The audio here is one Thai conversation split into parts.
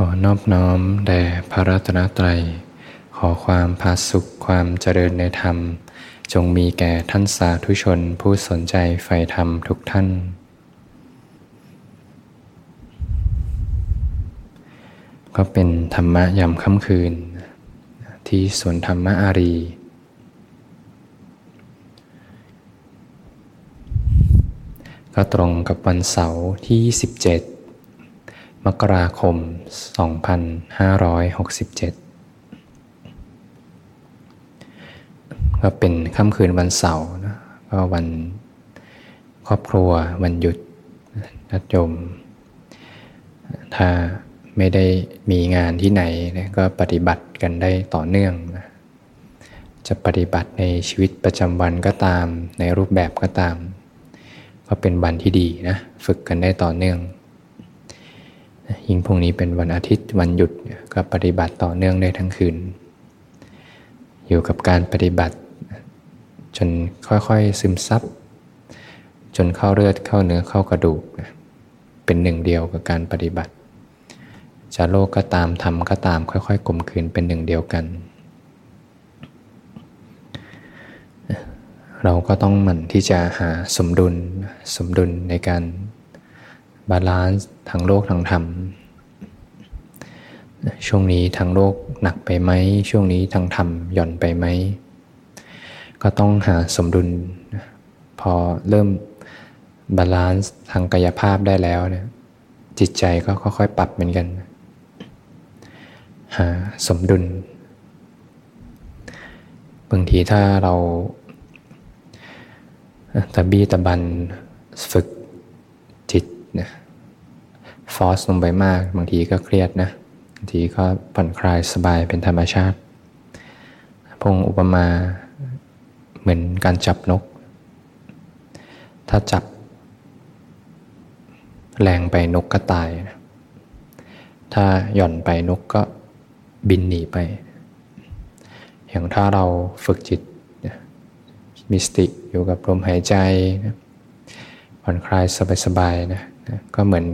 ขอนอบน้อมแด่พระรัตนตรัย ขอความพาสุขความเจริญในธรรม จงมีแก่ท่านสาธุชนผู้สนใจใฝ่ธรรมทุกท่าน ก็เป็นธรรมะยามค่ำคืน ที่สวนธรรมะอารี ก็ตรงกับวันเสาร์ที่ 27 มกราคม 2567 ก็เป็นค่ำคืนวันเสาร์นะก็วันครอบครัววันหยุดนัดยม ถ้าไม่ได้มีงานที่ไหนนะก็ปฏิบัติกันได้ต่อเนื่องนะจะปฏิบัติในชีวิตประจำวันก็ตาม ในรูปแบบก็ตาม ก็เป็นวันที่ดีนะ ฝึกกันได้ต่อเนื่อง ยิ่งพรุ่งนี้เป็นวันอาทิตย์วันหยุดก็ปฏิบัติต่อเนื่องได้ทั้งคืน อยู่กับการปฏิบัติ จนค่อยๆซึมซับ จนเข้าเลือดเข้าเนื้อเข้ากระดูก เป็นหนึ่งเดียวกับการปฏิบัติจะโลกก็ตามธรรมก็ตามค่อยๆกลมคืนเป็นหนึ่งเดียวกัน เราก็ต้องหมั่นที่จะหาสมดุลสมดุลในการ balance ทางโลกทางธรรม ช่วงนี้ทางโลกหนักไปไหม ช่วงนี้ทางธรรมหย่อนไปไหม ก็ต้องหาสมดุล พอเริ่ม balance ทางกายภาพได้แล้วเนี่ยจิตใจก็ค่อยๆปรับเหมือนกัน หาสมดุล บางทีถ้าเราตะบี้ตะบันฝึก นะฟอสลงไปมาก บางทีก็เครียดนะบางทีก็ผ่อนคลายสบายเป็นธรรมชาติ พงอุปมาเหมือนการจับนก ถ้าจับ แรงไปนกก็ตายนะถ้าหย่อนไปนกก็บินหนีไป อย่างถ้าเราฝึกจิตมีสติอยู่กับลมหายใจนะผ่อนคลายสบายๆนะ ก็เหมือน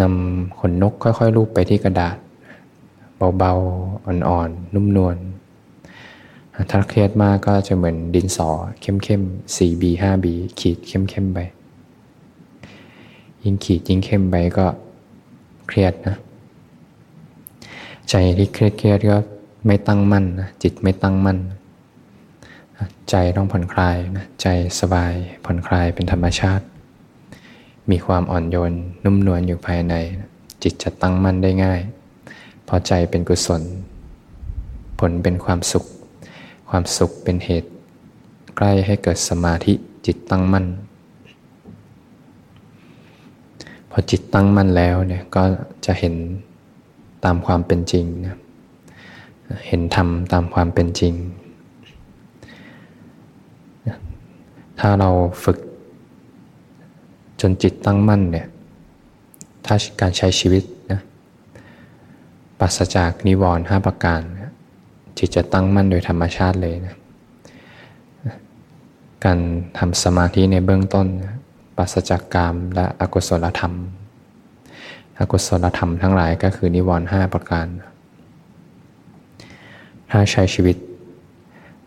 นำขนนกค่อยๆลูบไปที่กระดาษ เบาๆ อ่อนๆ นุ่มนวลถ้าเครียดมากก็จะเหมือนดินสอเข้มๆ 4B 5B ขีดเข้มๆไป ยิ่งขีดยิ่งเข้มไปก็เครียดนะ ใจที่เครียดๆก็ไม่ตั้งมั่นนะจิตไม่ตั้งมั่น ใจต้องผ่อนคลายนะใจสบายผ่อนคลายเป็นธรรมชาติ มีความอ่อนโยนนุ่มนวลอยู่ภายใน จิตจะตั้งมั่นได้ง่าย พอใจเป็นกุศล ผลเป็นความสุข ความสุขเป็นเหตุ ใกล้ให้เกิดสมาธิจิตตั้งมั่น พอจิตตั้งมั่นแล้วเนี่ยก็จะเห็นตามความเป็นจริงนะเห็นธรรมตามความเป็นจริง ถ้าเราฝึก จนจิตตั้งมั่นเนี่ยถ้าการใช้ชีวิตนะปัสจากนิวรณ์ห้าประการจิตจะตั้งมั่นโดยธรรมชาติเลยนะการทำสมาธิในเบื้องต้นปัสจากกรรมและอกุศลธรรม อกุศลธรรมทั้งหลายก็คือนิวรณ์ห้าประการ ถ้าใช้ชีวิต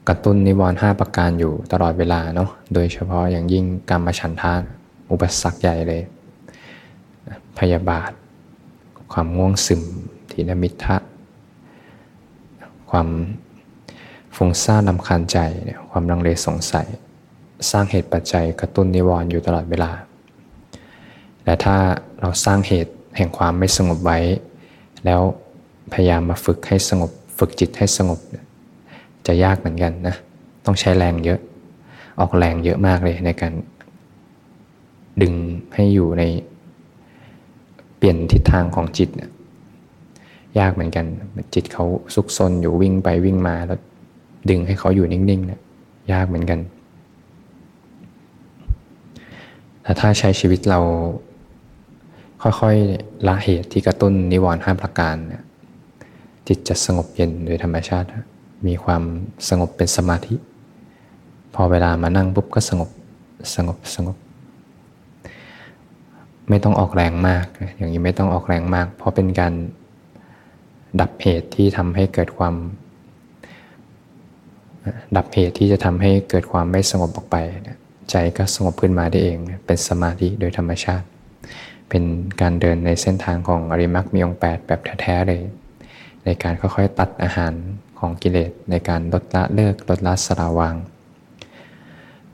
กระตุ้นนิวรณ์ห้าประการอยู่ตลอดเวลาเนาะโดยเฉพาะอย่างยิ่งกรรมฉันทาอุปสรรคใหญ่เลย พยาบาท ความง่วงซึมทีนมิทะความฟุ้งซ่านลำคาญใจความลังเลสงสัย สร้างเหตุปัจจัยกระตุ้นนิวรณ์อยู่ตลอดเวลา และถ้าเราสร้างเหตุแห่งความไม่สงบไว้ แล้วพยายามมาฝึกให้สงบ ฝึกจิตให้สงบเจะยากเหมือนกันนะ ต้องใช้แรงเยอะ ออกแรงเยอะมากเลยในการ ดึงให้อยู่ใน เปลี่ยนทิศทางของจิตยยากเหมือนกัน จิตเขาซุกซนอยู่วิ่งไปวิ่งมาแล้ว ดึงให้เขาอยู่นิ่งๆเนี่ยยากเหมือนกันแต่ถ้าใช้ชีวิตเราค่อยๆละเหตุที่กระตุ้นนิวรณ์ห้าประการเนี่ยจิตจะสงบเย็นโดยธรรมชาติ มีความสงบเป็นสมาธิ พอเวลามานั่งปุ๊บก็สงบสงบสงบ ไม่ต้องออกแรงมาก อย่างนี้ไม่ต้องออกแรงมาก เพราะเป็นการดับเหตุที่ทำให้เกิดความ ดับเหตุที่จะทำให้เกิดความไม่สงบออกไป ใจก็สงบขึ้นมาได้เอง เป็นสมาธิโดยธรรมชาติ เป็นการเดินในเส้นทางของอริมักมีองค์8แบบแท้ๆเลย ในการค่อยๆตัดอาหาร ของกิเลสในการลดละเลิกลดละสลาวาง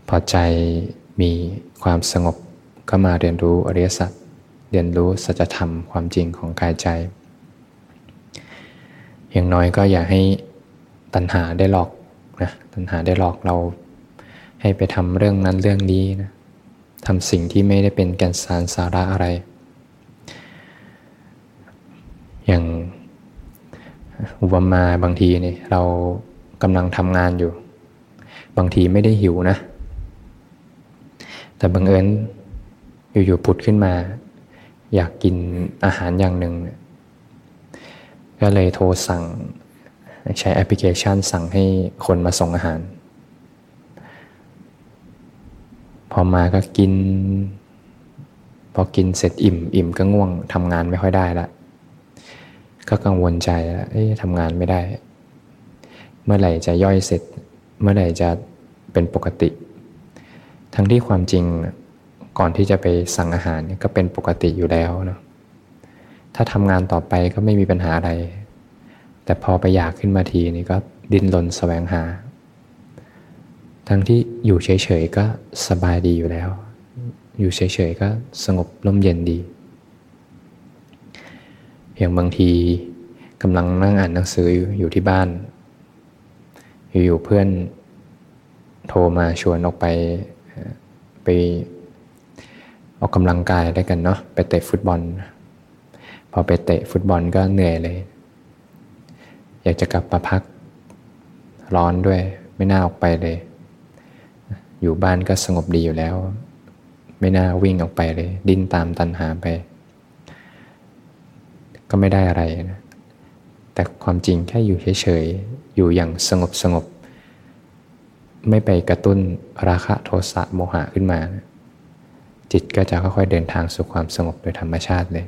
พอใจมีความสงบก็มาเรียนรู้อริยสัจเรียนรู้สัจธรรมความจริงของกายใจ อย่างน้อยก็อย่าให้ตัณหาได้หลอกนะตัณหาได้หลอกเราให้ไปทำเรื่องนั้นเรื่องนี้นะทำสิ่งที่ไม่ได้เป็นแก่นสารสาระอะไร อย่าง อุปมาบางทีนี่เรากำลังทำงานอยู่ บางทีไม่ได้หิวนะ แต่บังเอิญอยู่ๆผุดขึ้นมา อยากกินอาหารอย่างหนึ่ง ก็เลยโทรสั่ง ใช้แอปพลิเคชันสั่งให้คนมาส่งอาหาร พอมาก็กิน พอกินเสร็จอิ่ม อิ่มก็ง่วงทำงานไม่ค่อยได้ละ ก็กังวลใจแล้วทำงานไม่ได้ เมื่อไหร่จะย่อยเสร็จ เมื่อไหร่จะเป็นปกติ ทั้งที่ความจริงก่อนที่จะไปสั่งอาหารก็เป็นปกติอยู่แล้วเนาะถ้าทำงานต่อไปก็ไม่มีปัญหาอะไร แต่พอไปอยากขึ้นมาทีนี่ก็ดิ้นรนแสวงหา ทั้งที่อยู่เฉยๆก็สบายดีอยู่แล้ว อยู่เฉยๆก็สงบร่มเย็นดี อย่างบางทีกำลังนั่งอ่านหนังสืออยู่ที่บ้าน อยู่ๆเพื่อนโทรมาชวนออกไปไปออกกำลังกายได้กันเนาะไปเตะฟุตบอล พอไปเตะฟุตบอลก็เหนื่อยเลย อยากจะกลับมาพักร้อนด้วยไม่น่าออกไปเลย อยู่บ้านก็สงบดีอยู่แล้ว ไม่น่าวิ่งออกไปเลย ดิ้นตามตันหาไป ก็ไม่ได้อะไรนะแต่ความจริงแค่อยู่เฉยๆ อยู่อย่างสงบสงบ ไม่ไปกระตุ้นราคะโทสะโมหะขึ้นมานะจิตก็จะค่อยๆเดินทางสู่ความสงบโดยธรรมชาติเลย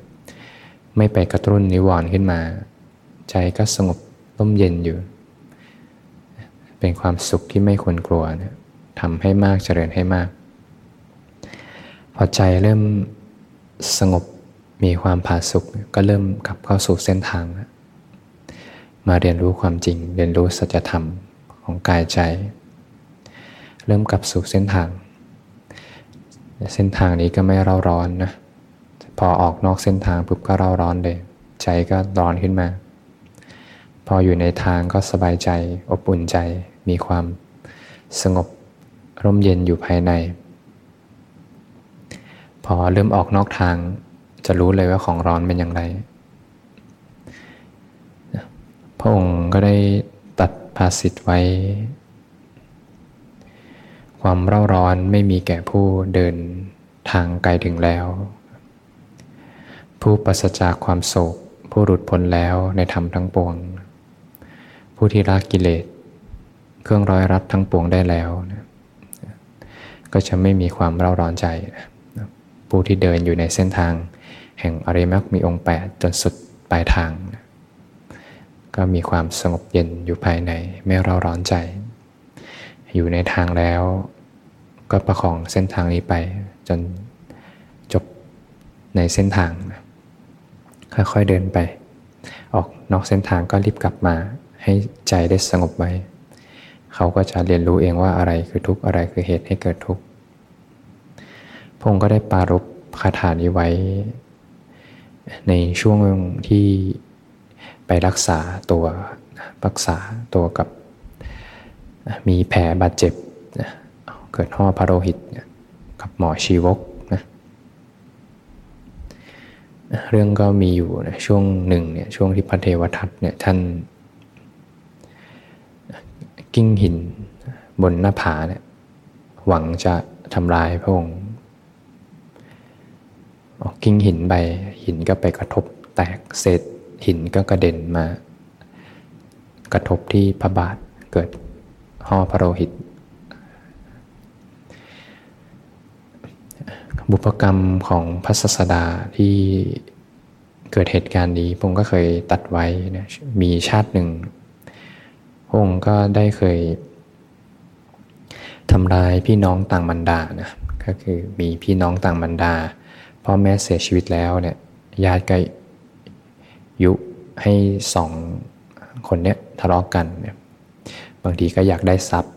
ไม่ไปกระตุ้นนิวรณ์ขึ้นมา ใจก็สงบร่มเย็นอยู่ เป็นความสุขที่ไม่ควรกลัวนะทำให้มากเจริญให้มาก พอใจเริ่มสงบ มีความผาสุกก็เริ่มกลับเข้าสู่เส้นทาง มาเรียนรู้ความจริง เรียนรู้สัจธรรมของกายใจ เริ่มกลับสู่เส้นทาง เส้นทางนี้ก็ไม่เร่าร้อนนะพอออกนอกเส้นทางปุ๊บก็เร่าร้อนเลย ใจก็ร้อนขึ้นมา พออยู่ในทางก็สบายใจอบอุ่นใจมีความสงบร่มเย็นอยู่ภายใน พอเริ่มออกนอกทาง จะรู้เลยว่าของร้อนเป็นอย่างไร พระองค์ก็ได้ตัดภาสิทธิ์ไว้ ความเร่าร้อนไม่มีแก่ผู้เดินทางไกลถึงแล้ว ผู้ปราศจากความโศก ผู้หลุดพ้นแล้วในธรรมทั้งปวง ผู้ที่ละกิเลส เครื่องร้อยรัดทั้งปวงได้แล้วนะก็จะไม่มีความเร่าร้อนใจนะผู้ที่เดินอยู่ในเส้นทาง แห่งอริมักมีองค์แปดจนสุดปลายทาง ก็มีความสงบเย็นอยู่ภายในไม่เร่าร้อนใจ อยู่ในทางแล้ว ก็ประคองเส้นทางนี้ไป จนจบในเส้นทาง ค่อยๆเดินไป ออกนอกเส้นทางก็รีบกลับมา ให้ใจได้สงบไว้ เขาก็จะเรียนรู้เองว่าอะไรคือทุกข์อะไรคือเหตุให้เกิดทุกข์พงก็ได้ปารบคาถานี้ไว้ ในช่วงที่ไปรักษาตัวรักษาตัวกับมีแผลบาดเจ็บเกิดห่อพระโลหิตกับหมอชีวกนะเรื่องก็มีอยู่นะช่วงหนึ่งเนี่ยช่วงที่พระเทวทัตเนี่ยท่านกิ้งหินบนหน้าผาเนี่ยหวังจะทำลายพระองค์กิ้งหินไป หินก็ไปกระทบแตกเศษหินก็กระเด็นมา กระทบที่พระบาทเกิดห่อพระโลหิต บุพกรรมของพระศาสดาที่เกิดเหตุการณ์นี้ผมก็เคยตัดไว้นะมีชาติหนึ่งพระองค์ก็ได้เคยทำร้ายพี่น้องต่างบรรดานะก็คือมีพี่น้องต่างบรรดาพ่อแม่เสียชีวิตแล้วเนี่ย ญาติก็ยุให้สองคนเนี้ยทะเลาะกกันเนี่ยบางทีก็อยากได้ทรัพย์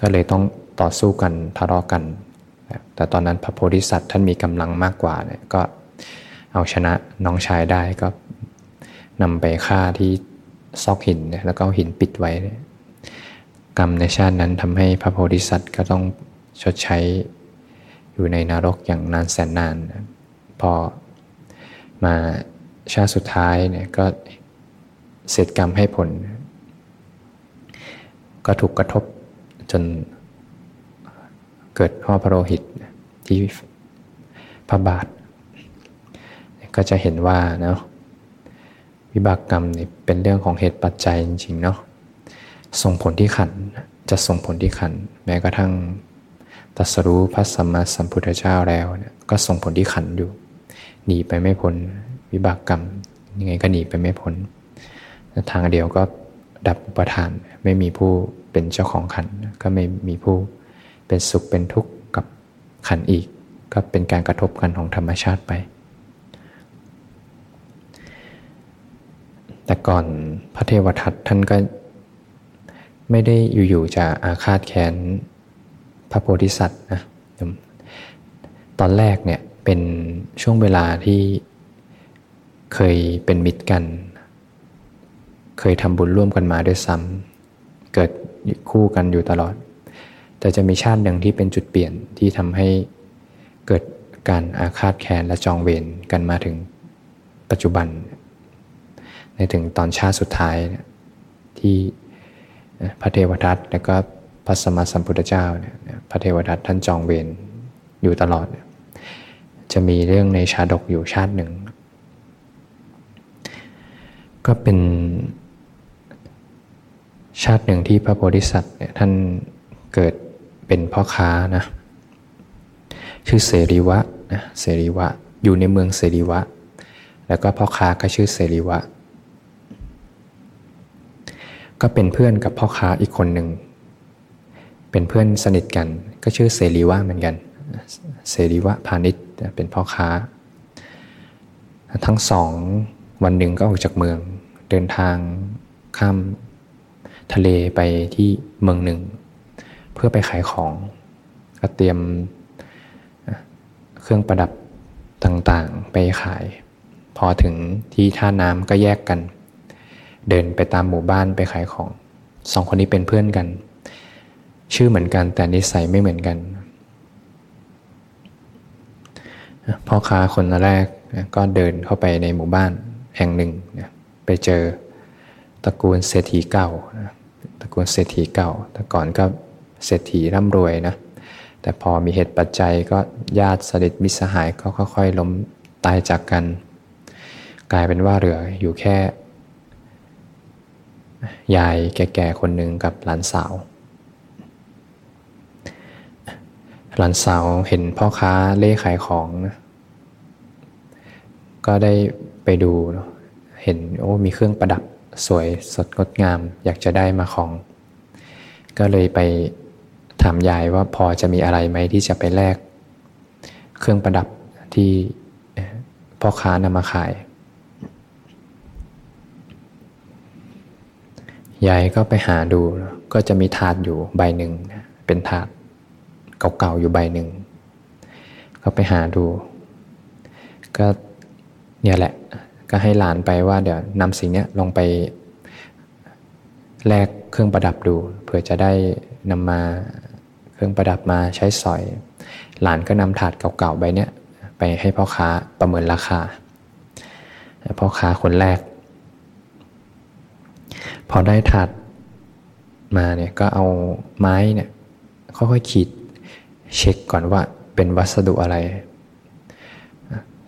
ก็เลยต้องต่อสู้กันทะเลาะกกัน แต่ตอนนั้นพระโพธิสัตว์ท่านมีกำลังมากกว่าเนี่ยก็เอาชนะน้องชายได้ก็นำไปฆ่าที่ซอกหินเนี่ยแล้วก็หินปิดไว้ กรรมในชาตินั้นทำให้พระโพธิสัตว์ก็ต้องชดใช้อยู่ในนรกอย่างนานแสนนาน พอมาชาติสุดท้ายเนี่ยก็เสร็จกรรมให้ผล ก็ถูกกระทบจนเกิดห่อพระโลหิตที่พระบาท ก็จะเห็นว่าเนาะวิบากกรรมนี่เป็นเรื่องของเหตุปัจจัยจริงๆเนาะส่งผลที่ขันจะส่งผลที่ขัน แม้กระทั่งตัสรู้พระสัมมาสัมพุทธเจ้าแล้วเนี่ยก็ส่งผลที่ขันอยู่ หนีไปไม่พ้นวิบากกรรม ยังไงก็หนีไปไม่พ้นทางเดียวก็ดับอุปทานไม่มีผู้เป็นเจ้าของขันก็ไม่มีผู้เป็นสุขเป็นทุกข์กับขันอีก ก็เป็นการกระทบกันของธรรมชาติไป แต่ก่อนพระเทวทัตท่านก็ไม่ได้อยู่ๆจะอาฆาตแค้นพระโพธิสัตว์นะตอนแรกเนี่ย เป็นช่วงเวลาที่เคยเป็นมิตรกัน เคยทำบุญร่วมกันมาด้วยซ้ำเกิดคู่กันอยู่ตลอด แต่จะมีชาติหนึ่งที่เป็นจุดเปลี่ยนที่ทำให้เกิดการอาฆาตแค้นและจองเวรกันมาถึงปัจจุบัน ในถึงตอนชาติสุดท้ายที่พระเทวทัตและก็พระสมมาสัมพุทธเจ้าเนี่ยพระเทวทัตท่านจองเวรอยู่ตลอด จะมีเรื่องในชาดกอยู่ชาติหนึ่ง ก็เป็นชาติหนึ่งที่พระโพธิสัตว์เนี่ยท่านเกิดเป็นพ่อค้านะชื่อเสรีวะนะเสรีวะ อยู่ในเมืองเสรีวะ แล้วก็พ่อค้าก็ชื่อเสรีวะ ก็เป็นเพื่อนกับพ่อค้าอีกคนหนึ่ง เป็นเพื่อนสนิทกันก็ชื่อเสรีวะเหมือนกัน เสรีวะพาณิชย์ เป็นพ่อค้า ทั้งสองวันหนึ่งก็ออกจากเมือง เดินทางข้ามทะเลไปที่เมืองหนึ่ง เพื่อไปขายของ ก็เตรียมเครื่องประดับต่างๆไปขาย พอถึงที่ท่าน้ำก็แยกกัน เดินไปตามหมู่บ้านไปขายของสองคนนี้เป็นเพื่อนกัน ชื่อเหมือนกันแต่นิสัยไม่เหมือนกัน พ่อค้าคนแรกก็เดินเข้าไปในหมู่บ้านแห่งหนึ่งไปเจอตระกูลเศรษฐีเก่าตระกูลเศรษฐีเก่า แต่ก่อนก็เศรษฐีร่ำรวยนะแต่พอมีเหตุปัจจัยก็ญาติสนิทมิสหายก็ค่อยๆล้มตายจากกัน กลายเป็นว่าเหลืออยู่แค่ ยายแก่ๆคนหนึ่งกับหลานสาว หลานสาวเห็นพ่อค้าเล่ขายของนะก็ได้ไปดูเห็นโอ้มีเครื่องประดับสวยสดงดงาม อยากจะได้มาของ ก็เลยไปถามยายว่าพอจะมีอะไรไหมที่จะไปแลกเครื่องประดับที่พ่อค้านำมาขาย ยายก็ไปหาดูก็จะมีถาดอยู่ใบหนึ่งเป็นถาด เก่าๆอยู่ใบหนึ่ง ก็ไปหาดู ก็เนี่ยแหละ ก็ให้หลานไปว่าเดี๋ยวนำสิ่งนี้ลงไปแลกเครื่องประดับดูเผื่อจะได้นำมาเครื่องประดับมาใช้สอย หลานก็นำถาดเก่าๆใบเนี้ยไปให้พ่อค้าประเมินราคาพ่อค้าคนแรก พอได้ถาดมาเนี่ยก็เอาไม้เนี่ยค่อยๆขีด เช็คก่อนว่าเป็นวัสดุอะไร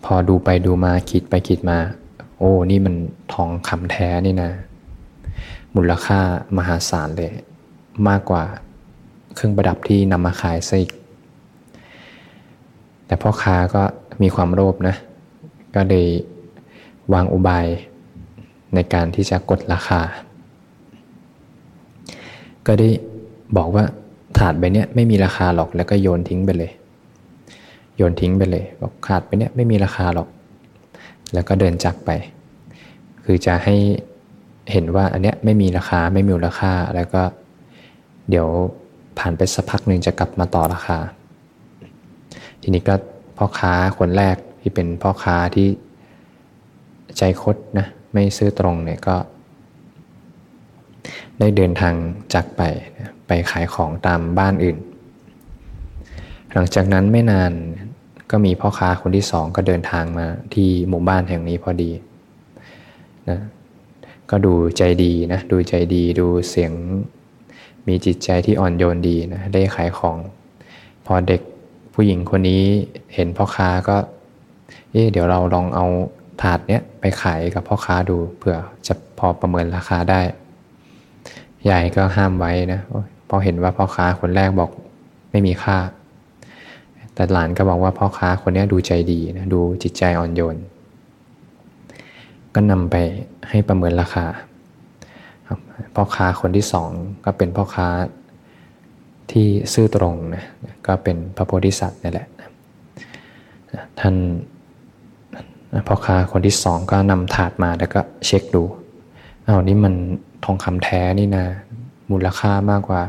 พอดูไปดูมาขีดไปขีดมา โอ้ นี่มันทองคำแท้นี่นะ มูลค่ามหาศาลเลย มากกว่าเครื่องประดับที่นำมาขายซะอีก แต่พ่อค้าก็มีความโลภนะ ก็เลยวางอุบายในการที่จะกดราคา ก็ได้บอกว่า ถาดใบนี้ไม่มีราคาหรอกแล้วก็โยนทิ้งไปเลย โยนทิ้งไปเลยบอกขาดไปเนี้ยไม่มีราคาหรอก แล้วก็เดินจากไป คือจะให้เห็นว่าอันเนี้ยไม่มีราคาไม่มีมูลค่าแล้วก็ เดี๋ยวผ่านไปสักพักหนึ่งจะกลับมาต่อราคา ทีนี้ก็พ่อค้าคนแรกที่เป็นพ่อค้าที่ใจคดนะไม่ซื้อตรงเนี่ยก็ ได้เดินทางจากไปไป ขายของตามบ้านอื่น หลังจากนั้นไม่นานก็มีพ่อค้าคนที่สองก็เดินทางมาที่หมู่บ้านแห่งนี้พอดีนะก็ดูใจดีนะดูใจดีดูเสียงมีจิตใจที่อ่อนโยนดีนะได้ขายของ พอเด็กผู้หญิงคนนี้เห็นพ่อค้าก็เอ๊เดี๋ยวเราลองเอาถาดเนี้ยไปขายกับพ่อค้าดูเผื่อจะพอประเมินราคาได้ยายก็ห้ามไว้นะ พอเห็นว่าพ่อค้าคนแรกบอกไม่มีค่า แต่หลานก็บอกว่าพ่อค้าคนนี้ดูใจดีนะดูจิตใจอ่อนโยน ก็นำไปให้ประเมินราคาพ่อค้าคนที่สองก็เป็นพ่อค้าที่ซื่อตรงนะก็เป็นพระโพธิสัตว์นี่แหละท่านพ่อค้าคนที่สองก็นำถาดมาแล้วก็เช็คดูเอานี่มันทองคำแท้นี่นะมูลค่ามากกว่า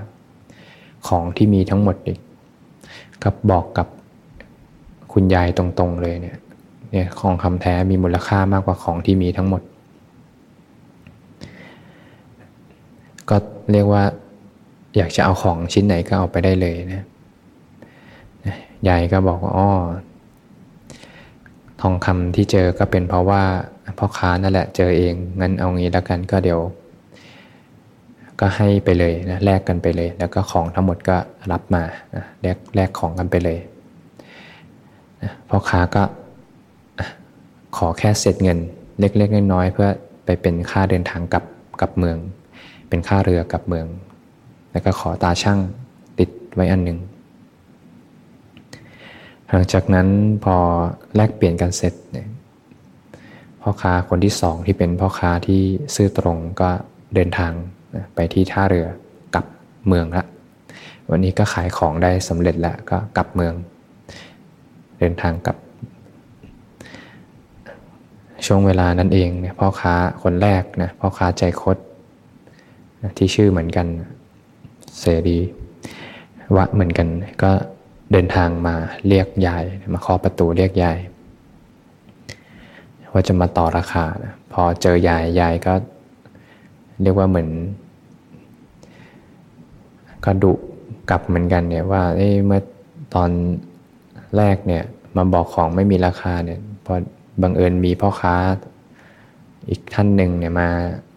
ของที่มีทั้งหมดอีกก็บอกกับคุณยายตรงๆเลยเนี่ยเนี่ยของคำแท้มีมูลค่ามากกว่าของที่มีทั้งหมด ก็เรียกว่า อยากจะเอาของชิ้นไหนก็เอาไปได้เลยนะยายก็บอกว่าอ๋อทองคำที่เจอก็เป็นเพราะว่าพ่อค้านั่นแหละเจอเองงั้นเอางี้แล้วกันก็เดี๋ยว ก็ให้ไปเลยนะแลกกันไปเลย แล้วก็ของทั้งหมดก็รับมาแลกแลกของกันไปเลยพ่อค้าก็ขอแค่เสร็จเงินเล็กๆน้อยๆเพื่อไปเป็นค่าเดินทางกลับกลับเมือง เป็นค่าเรือกลับเมือง แล้วก็ขอตาช่างติดไว้อันหนึ่งหลังจากนั้นพอแลกเปลี่ยนกันเสร็จเนี่ยพ่อค้าคนที่สองที่เป็นพ่อค้าที่ซื่อตรงก็เดินทาง ไปที่ท่าเรือกลับเมืองละวันนี้ก็ขายของได้สำเร็จแล้วก็กลับเมือง เดินทางกลับ ช่วงเวลานั้นเองเนี่ยพ่อค้าคนแรกนะพ่อค้าใจคดที่ชื่อเหมือนกันเสรีวะเหมือนกันก็เดินทางมาเรียกยายมาเคาะประตูเรียกยายว่าจะมาต่อราคานะพอเจอยายยายก็เรียกว่าเหมือน ก็ดุกลับเหมือนกันเนี่ยว่าเมื่อตอนแรกเนี่ยมาบอกของไม่มีราคาเนี่ยพอบังเอิญมีพ่อค้า อีกท่านหนึ่งเนี่ยมา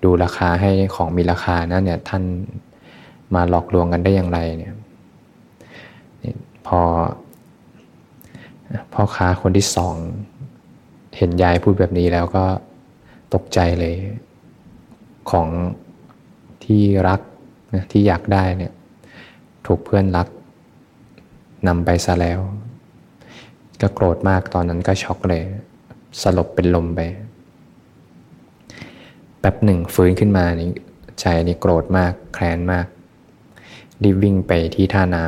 ดูราคาให้ของมีราคานะเนี่ยท่านมาหลอกลวงกันได้อย่างไรเนี่ยพอพ่อค้าคนที่สองเห็นยายพูดแบบนี้แล้วก็ตกใจเลย ของที่รักนะที่อยากได้เนี่ย ถูกเพื่อนรักนำไปซะแล้ว ก็โกรธมากตอนนั้นก็ช็อกเลย สลบเป็นลมไป แป๊บหนึ่งฟื้นขึ้นมานี่ใจนี่โกรธมากแค้นมาก รีบวิ่งไปที่ท่าน้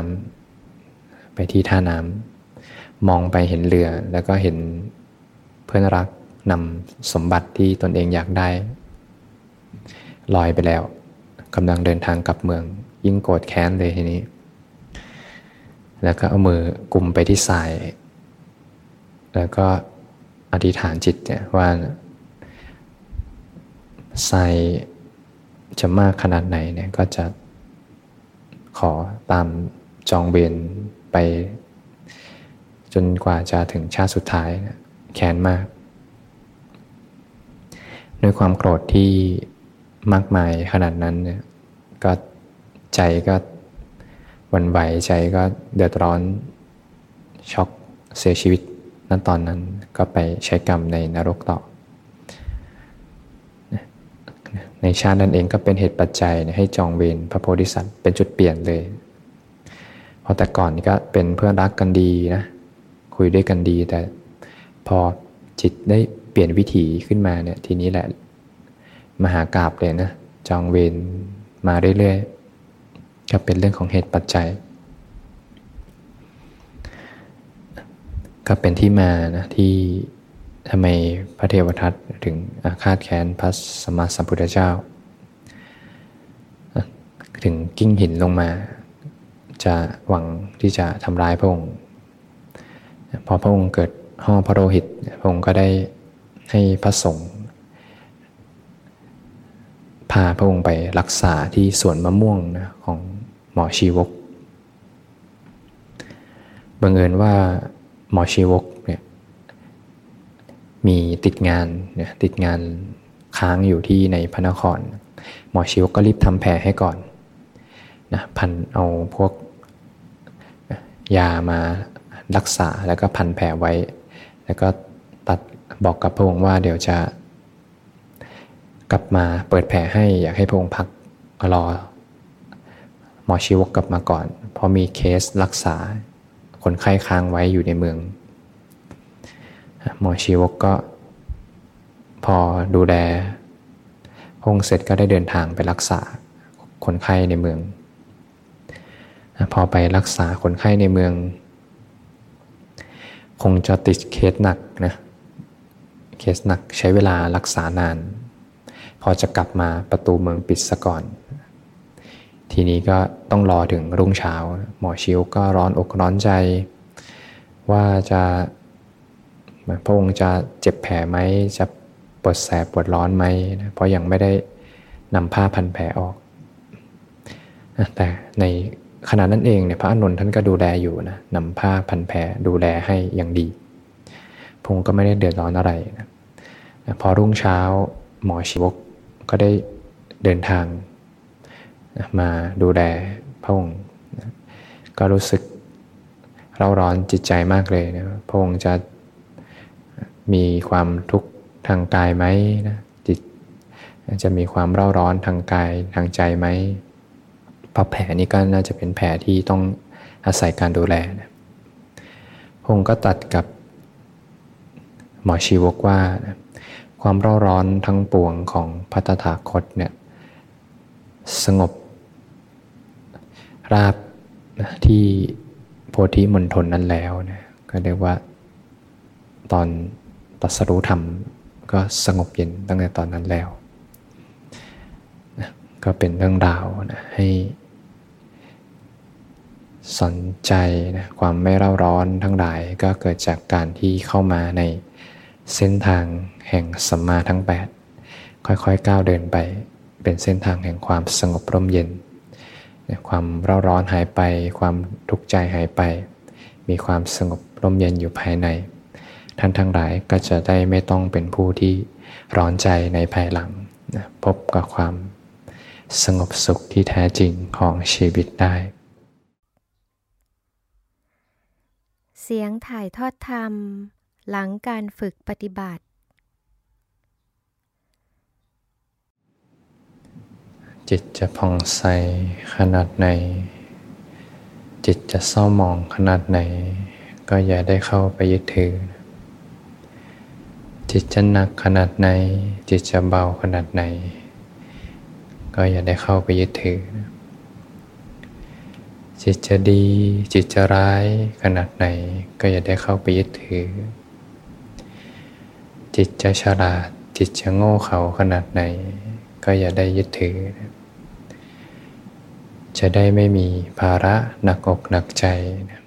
ำไปที่ท่าน้ำมองไปเห็นเรือ แล้วก็เห็นเพื่อนรักนำสมบัติที่ตนเองอยากได้ ลอยไปแล้วกำลังเดินทางกลับเมือง ยิ่งโกรธแค้นเลยทีนี้ แล้วก็เอามือกลุ่มไปที่สาย แล้วก็อธิษฐานจิตเนี่ยว่าทรายจะมากขนาดไหนเนี่ยก็จะขอตามจองเบนไป จนกว่าจะถึงชาติสุดท้ายนะแค้นมาก ด้วยความโกรธที่มากมายขนาดนั้นเนี่ยก็ ใจก็วันไหวใจก็เดือดร้อนช็อกเสียชีวิตนั้นตอนนั้นก็ไปใช้กรรมในนรกต่อ ในชาตินั้นเองก็เป็นเหตุปัจจัยให้จองเวรพระโพธิสัตว์เป็นจุดเปลี่ยนเลย เพราะแต่ก่อนก็เป็นเพื่อนรักกันดีนะคคุยด้วยกันดี แต่พอจิตได้เปลี่ยนวิถีขึ้นมาเนี่ยทีนี้แหละ มหากราบเลยนะ จองเวรมาเรื่อยๆ ก็เป็นเรื่องของเหตุปัจจัย ก็เป็นที่มานะที่ทำไมพระเทวทัตถึงอาฆาตแค้นพระสมมาสัมพุทธเจ้า ถึงกิ้งหินลงมา จะหวังที่จะทำร้ายพระองค์ พอพระองค์เกิดห่อพระโลหิต พระองค์ก็ได้ให้พระสงฆ์พาพระองค์ไปรักษาที่สวนมะม่วงนะของ มอชีวกบังเอิญว่าหมอชีวกเนี่ยมีติดงานเนี่ยติดงานค้างอยู่ที่ในพระนคร หมอชีวกก็รีบทำแผลให้ก่อนนะพันเอาพวกยามารักษาแล้วก็พันแผลไว้ แล้วก็ตัดบอกกับพระองค์ว่าเดี๋ยวจะ กลับมาเปิดแผลให้อยากให้พระองค์พักรอ มอชีวกกลับมาก่อนเพราะมีเคสรักษา คนไข้ค้างไว้อยู่ในเมือง หมอชีวกก็ พอดูแลพงเสร็จก็ได้เดินทางไปรักษาคนไข้ในเมือง พอไปรักษาคนไข้ในเมือง คงจะติดเคสหนักนะเคสหนักใช้เวลารักษานาน พอจะกลับมาประตูเมืองปิดซะก่อน ทีนี้ก็ต้องรอถึงรุ่งเช้า หมอชิวก็ร้อนอกร้อนใจ ว่าจะพระองค์จะเจ็บแผลไหมจะปวดแสบปวดร้อนไหมเพราะยังไม่ได้นำผ้าพันแผลออก แต่ในขณะนั้นเองเนี่ยพระอนุนท่านก็ดูแลอยู่นะนำผ้าพันแผลดูแลให้อย่างดี พงก็ไม่ได้เดือดร้อนอะไรนะพอรุ่งเช้าหมอชีวกก็ได้เดินทาง มาดูแลพระองค์ก็รู้สึกเร่าร้อนจิตใจมากเลยนะพระองค์จะมีความทุกข์ทางกายไหมนะจิตจะมีความเร่าร้อนทางกายทางใจไหมเพราะแผลนี้ก็น่าจะเป็นแผลที่ต้องอาศัยการดูแลนะพงก็ตัดกับหมอชีวกว่านะความเร่าร้อนทั้งปวงของพัตถาคตเนี่ยสงบ ราบนะที่โพธิมณฑลนั้นแล้วนะก็เรียกว่าตอนตัสรู้ธรรมก็สงบเย็นตั้งแต่ตอนนั้นแล้วนะก็เป็นเรื่องราวนะให้สนใจนะความไม่เร่าร้อนทั้งหลายก็เกิดจากการที่เข้ามาในเส้นทางแห่งสัมมาทั้ง 8 ค่อยๆก้าวเดินไป เป็นเส้นทางแห่งความสงบร่มเย็น ความเร่าร้อนหายไป ความทุกข์ใจหายไป มีความสงบร่มเย็นอยู่ภายใน ท่านทั้งหลายก็จะได้ไม่ต้องเป็นผู้ที่ร้อนใจในภายหลังนะพบกับความสงบสุขที่แท้จริงของชีวิตได้ เสียงถ่ายทอดธรรม หลังการฝึกปฏิบัติ จิตจะผ่องใสขนาดไหน จิตจะเศร้าหมองขนาดไหน ก็อย่าได้เข้าไปยึดถือ จิตจะหนักขนาดไหน จิตจะเบาขนาดไหน ก็อย่าได้เข้าไปยึดถือ จิตจะดี จิตจะร้ายขนาดไหน ก็อย่าได้เข้าไปยึดถือ จิตจะฉลาดจิตจะโง่เขาขนาดไหน ก็อย่าได้ยึดถือ จะได้ไม่มีภาระหนักอกหนักใจนะ